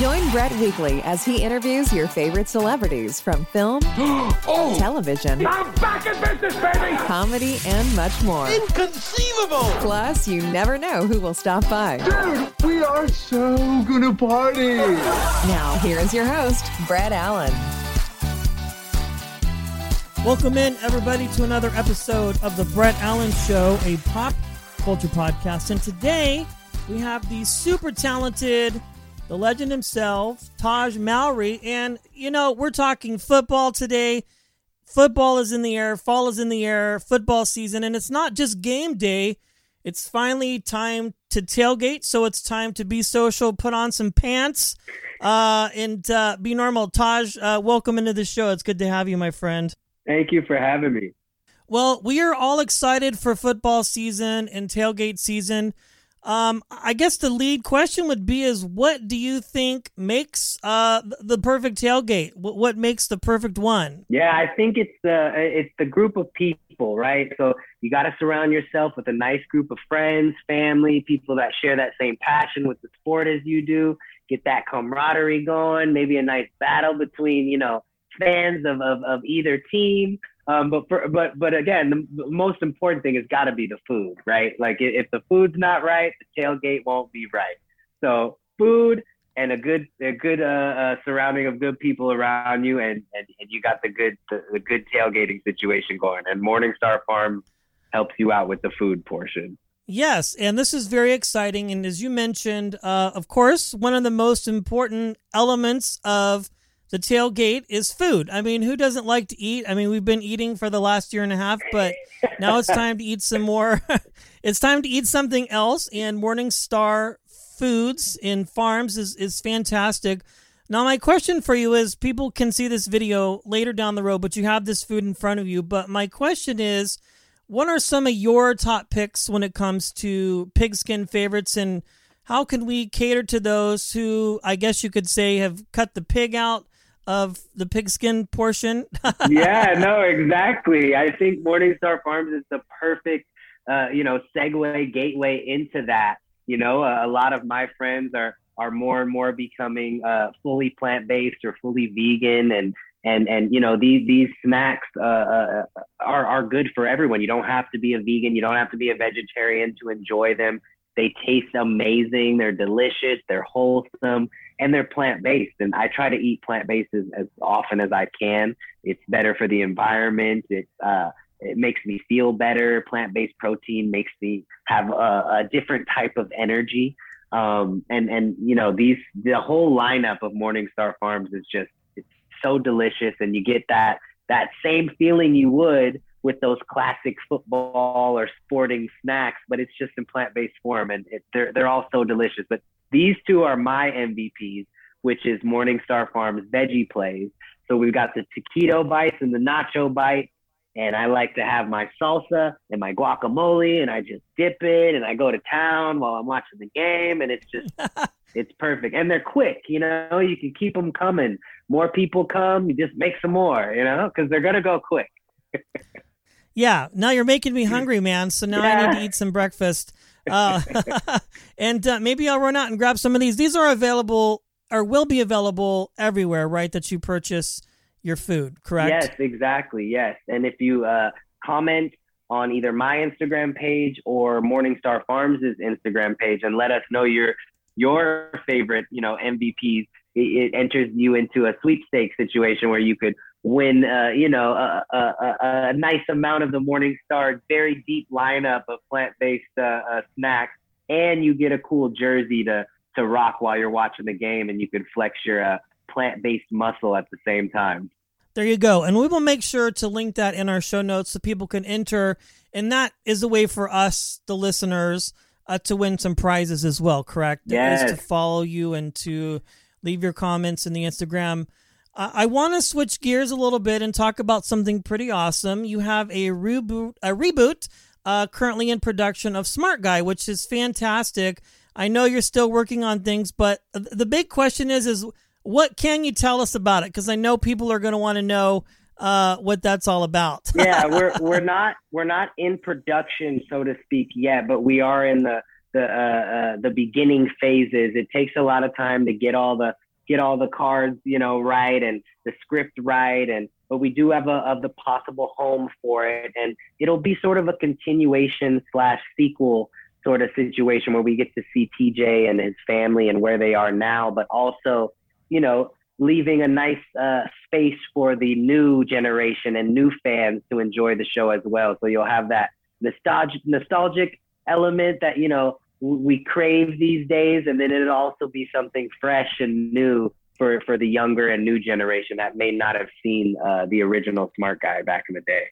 Join Brett weekly as he interviews your favorite celebrities from film, oh! television, I'm back in business, baby! comedy, and much more. Inconceivable! Plus, you never know who will stop by. Dude, we are so gonna party! Now, here is your host, Brett Allan. Welcome in, everybody, to another episode of the Brett Allan Show, a pop culture podcast. And today we have the super talented, the legend himself, Tahj Mowry. And, you know, we're talking football today. Football is in the air, fall is in the air, football season. And it's not just game day, it's finally time to tailgate. So it's time to be social, put on some pants, uh, and uh, be normal. Tahj, uh, welcome into the show. It's good to have you, my friend. Thank you for having me. Well, we are all excited for football season and tailgate season. Um, I guess the lead question would be: Is what do you think makes uh the perfect tailgate? What, what makes the perfect one? Yeah, I think it's the it's the group of people, right? So you got to surround yourself with a nice group of friends, family, people that share that same passion with the sport as you do. Get that camaraderie going. Maybe a nice battle between you know fans of of, of either team. Um, but for, but but again, the, most important thing has got to be the food, right? Like if the food's not right, the tailgate won't be right. So food and a good a good uh, uh, surrounding of good people around you, and, and, and you got the good the, the good tailgating situation going. And Morningstar Farm helps you out with the food portion. Yes, and this is very exciting. And as you mentioned, uh, of course, one of the most important elements of the tailgate is food. I mean, who doesn't like to eat? I mean, we've been eating for the last year and a half, but now it's time to eat some more. it's time to eat something else. And Morningstar Foods in Farms is, is fantastic. Now, my question for you is people can see this video later down the road, but you have this food in front of you. But my question is what are some of your top picks when it comes to pigskin favorites and how can we cater to those who I guess you could say have cut the pig out of the pigskin portion. yeah, no, exactly. I think Morningstar Farms is the perfect, uh, you know, segue gateway into that. You know, a, a lot of my friends are are more and more becoming uh, fully plant based or fully vegan, and and and you know these these snacks uh, uh, are are good for everyone. You don't have to be a vegan, you don't have to be a vegetarian to enjoy them. They taste amazing. They're delicious. They're wholesome and they're plant based. And I try to eat plant based as, as, often as I can. It's better for the environment. It uh, it makes me feel better. Plant based protein makes me have a, a different type of energy. Um, and and you know these the whole lineup of Morningstar Farms is just it's so delicious, and you get that that same feeling you would with those classic football or sporting snacks, but it's just in plant-based form, and it, they're they're all so delicious. But these two are my MVPs, which is Morningstar Farms Veggie Plays. So we've got the taquito bites and the nacho bite, and I like to have my salsa and my guacamole, and I just dip it, and I go to town while I'm watching the game, and it's just. it's perfect and they're quick you know you can keep them coming more people come you just make some more you know because they're gonna go quick Yeah, now you're making me hungry, man. So now I need to eat some breakfast. Uh, and uh, maybe I'll run out and grab some of these. These are available or will be available everywhere, right? That you purchase your food, correct? Yes, exactly. Yes. And if you uh, comment on either my Instagram page or Morningstar Farms' Instagram page and let us know your your favorite, you know, MVPs, it, it enters you into a sweepstakes situation where you could win, uh, you know, a, a, a, a, nice amount of the Morning Star very deep lineup of plant-based uh, uh, snacks, and you get a cool jersey to to rock while you're watching the game, and you can flex your uh, plant-based muscle at the same time. There you go, and we will make sure to link that in our show notes so people can enter, and that is a way for us, the listeners, uh, to win some prizes as well. Correct? Yes. Is to follow you and to leave your comments in the Instagram I want to switch gears a little bit and talk about something pretty awesome. You have a reboot, a reboot uh, currently in production of Smart Guy, which is fantastic. I know you're still working on things, but the big question is: is what can you tell us about it? Because I know people are going to want to know uh, what that's all about. yeah, we're we're not we're not in production, so to speak, yet, but we are in the the uh, uh, the beginning phases. It takes a lot of time to get all the get all the cards, you know, right and the script right, and but we do have a of the possible home for it, and it'll be sort of a continuation slash sequel sort of situation where we get to see TJ and his family and where they are now, but also, you know, leaving a nice uh, space for the new generation and new fans to enjoy the show as well. So you'll have that nostalgic nostalgic element that you know we crave these days, and then it'll also be something fresh and new for for the younger and new generation that may not have seen uh, the original Smart Guy back in the day.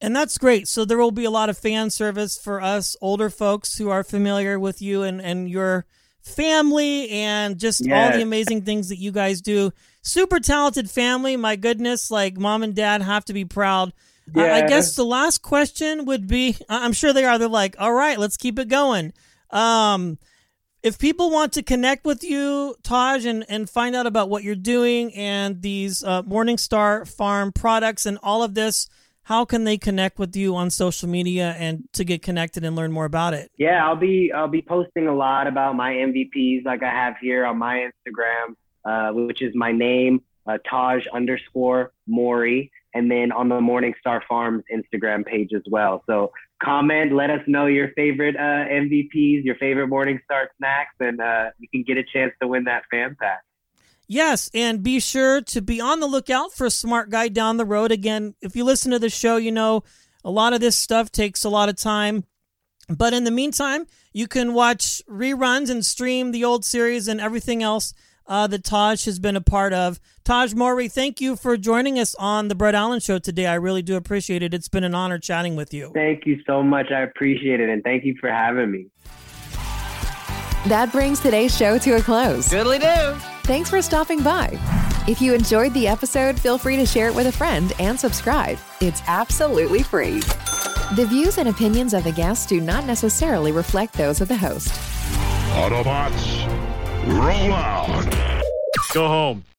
And that's great. So there will be a lot of fan service for us older folks who are familiar with you and, and your family and just yes. all the amazing things that you guys do. Super talented family. My goodness, like mom and dad have to be proud. Yeah. Uh, I guess the last question would be I'm sure they are. They're like, all right, let's keep it going. Um, if people want to connect with you, Tahj, and, and find out about what you're doing and these uh, Morningstar Farm products and all of this, how can they connect with you on social media and to get connected and learn more about it? Yeah, I'll be I'll be posting a lot about my MVPs like I have here on my Instagram, uh, which is my name, uh, Tahj underscore Mowry, and then on the Morningstar Farms Instagram page as well. So comment, let us know your favorite uh, MVPs, your favorite Morningstar snacks, and uh, you can get a chance to win that fan pack. Yes, and be sure to be on the lookout for a smart guy down the road. Again, if you listen to the show, you know a lot of this stuff takes a lot of time. But in the meantime, you can watch reruns and stream the old series and everything else uh, that Tahj has been a part of. Tahj Mowry, thank you for joining us on the Brett Allan Show today. I really do appreciate it. It's been an honor chatting with you. Thank you so much. I appreciate it, and thank you for having me. That brings today's show to a close. Goodly do. Thanks for stopping by. If you enjoyed the episode, feel free to share it with a friend and subscribe. It's absolutely free. The views and opinions of the guests do not necessarily reflect those of the host. Autobots, roll out. Go home.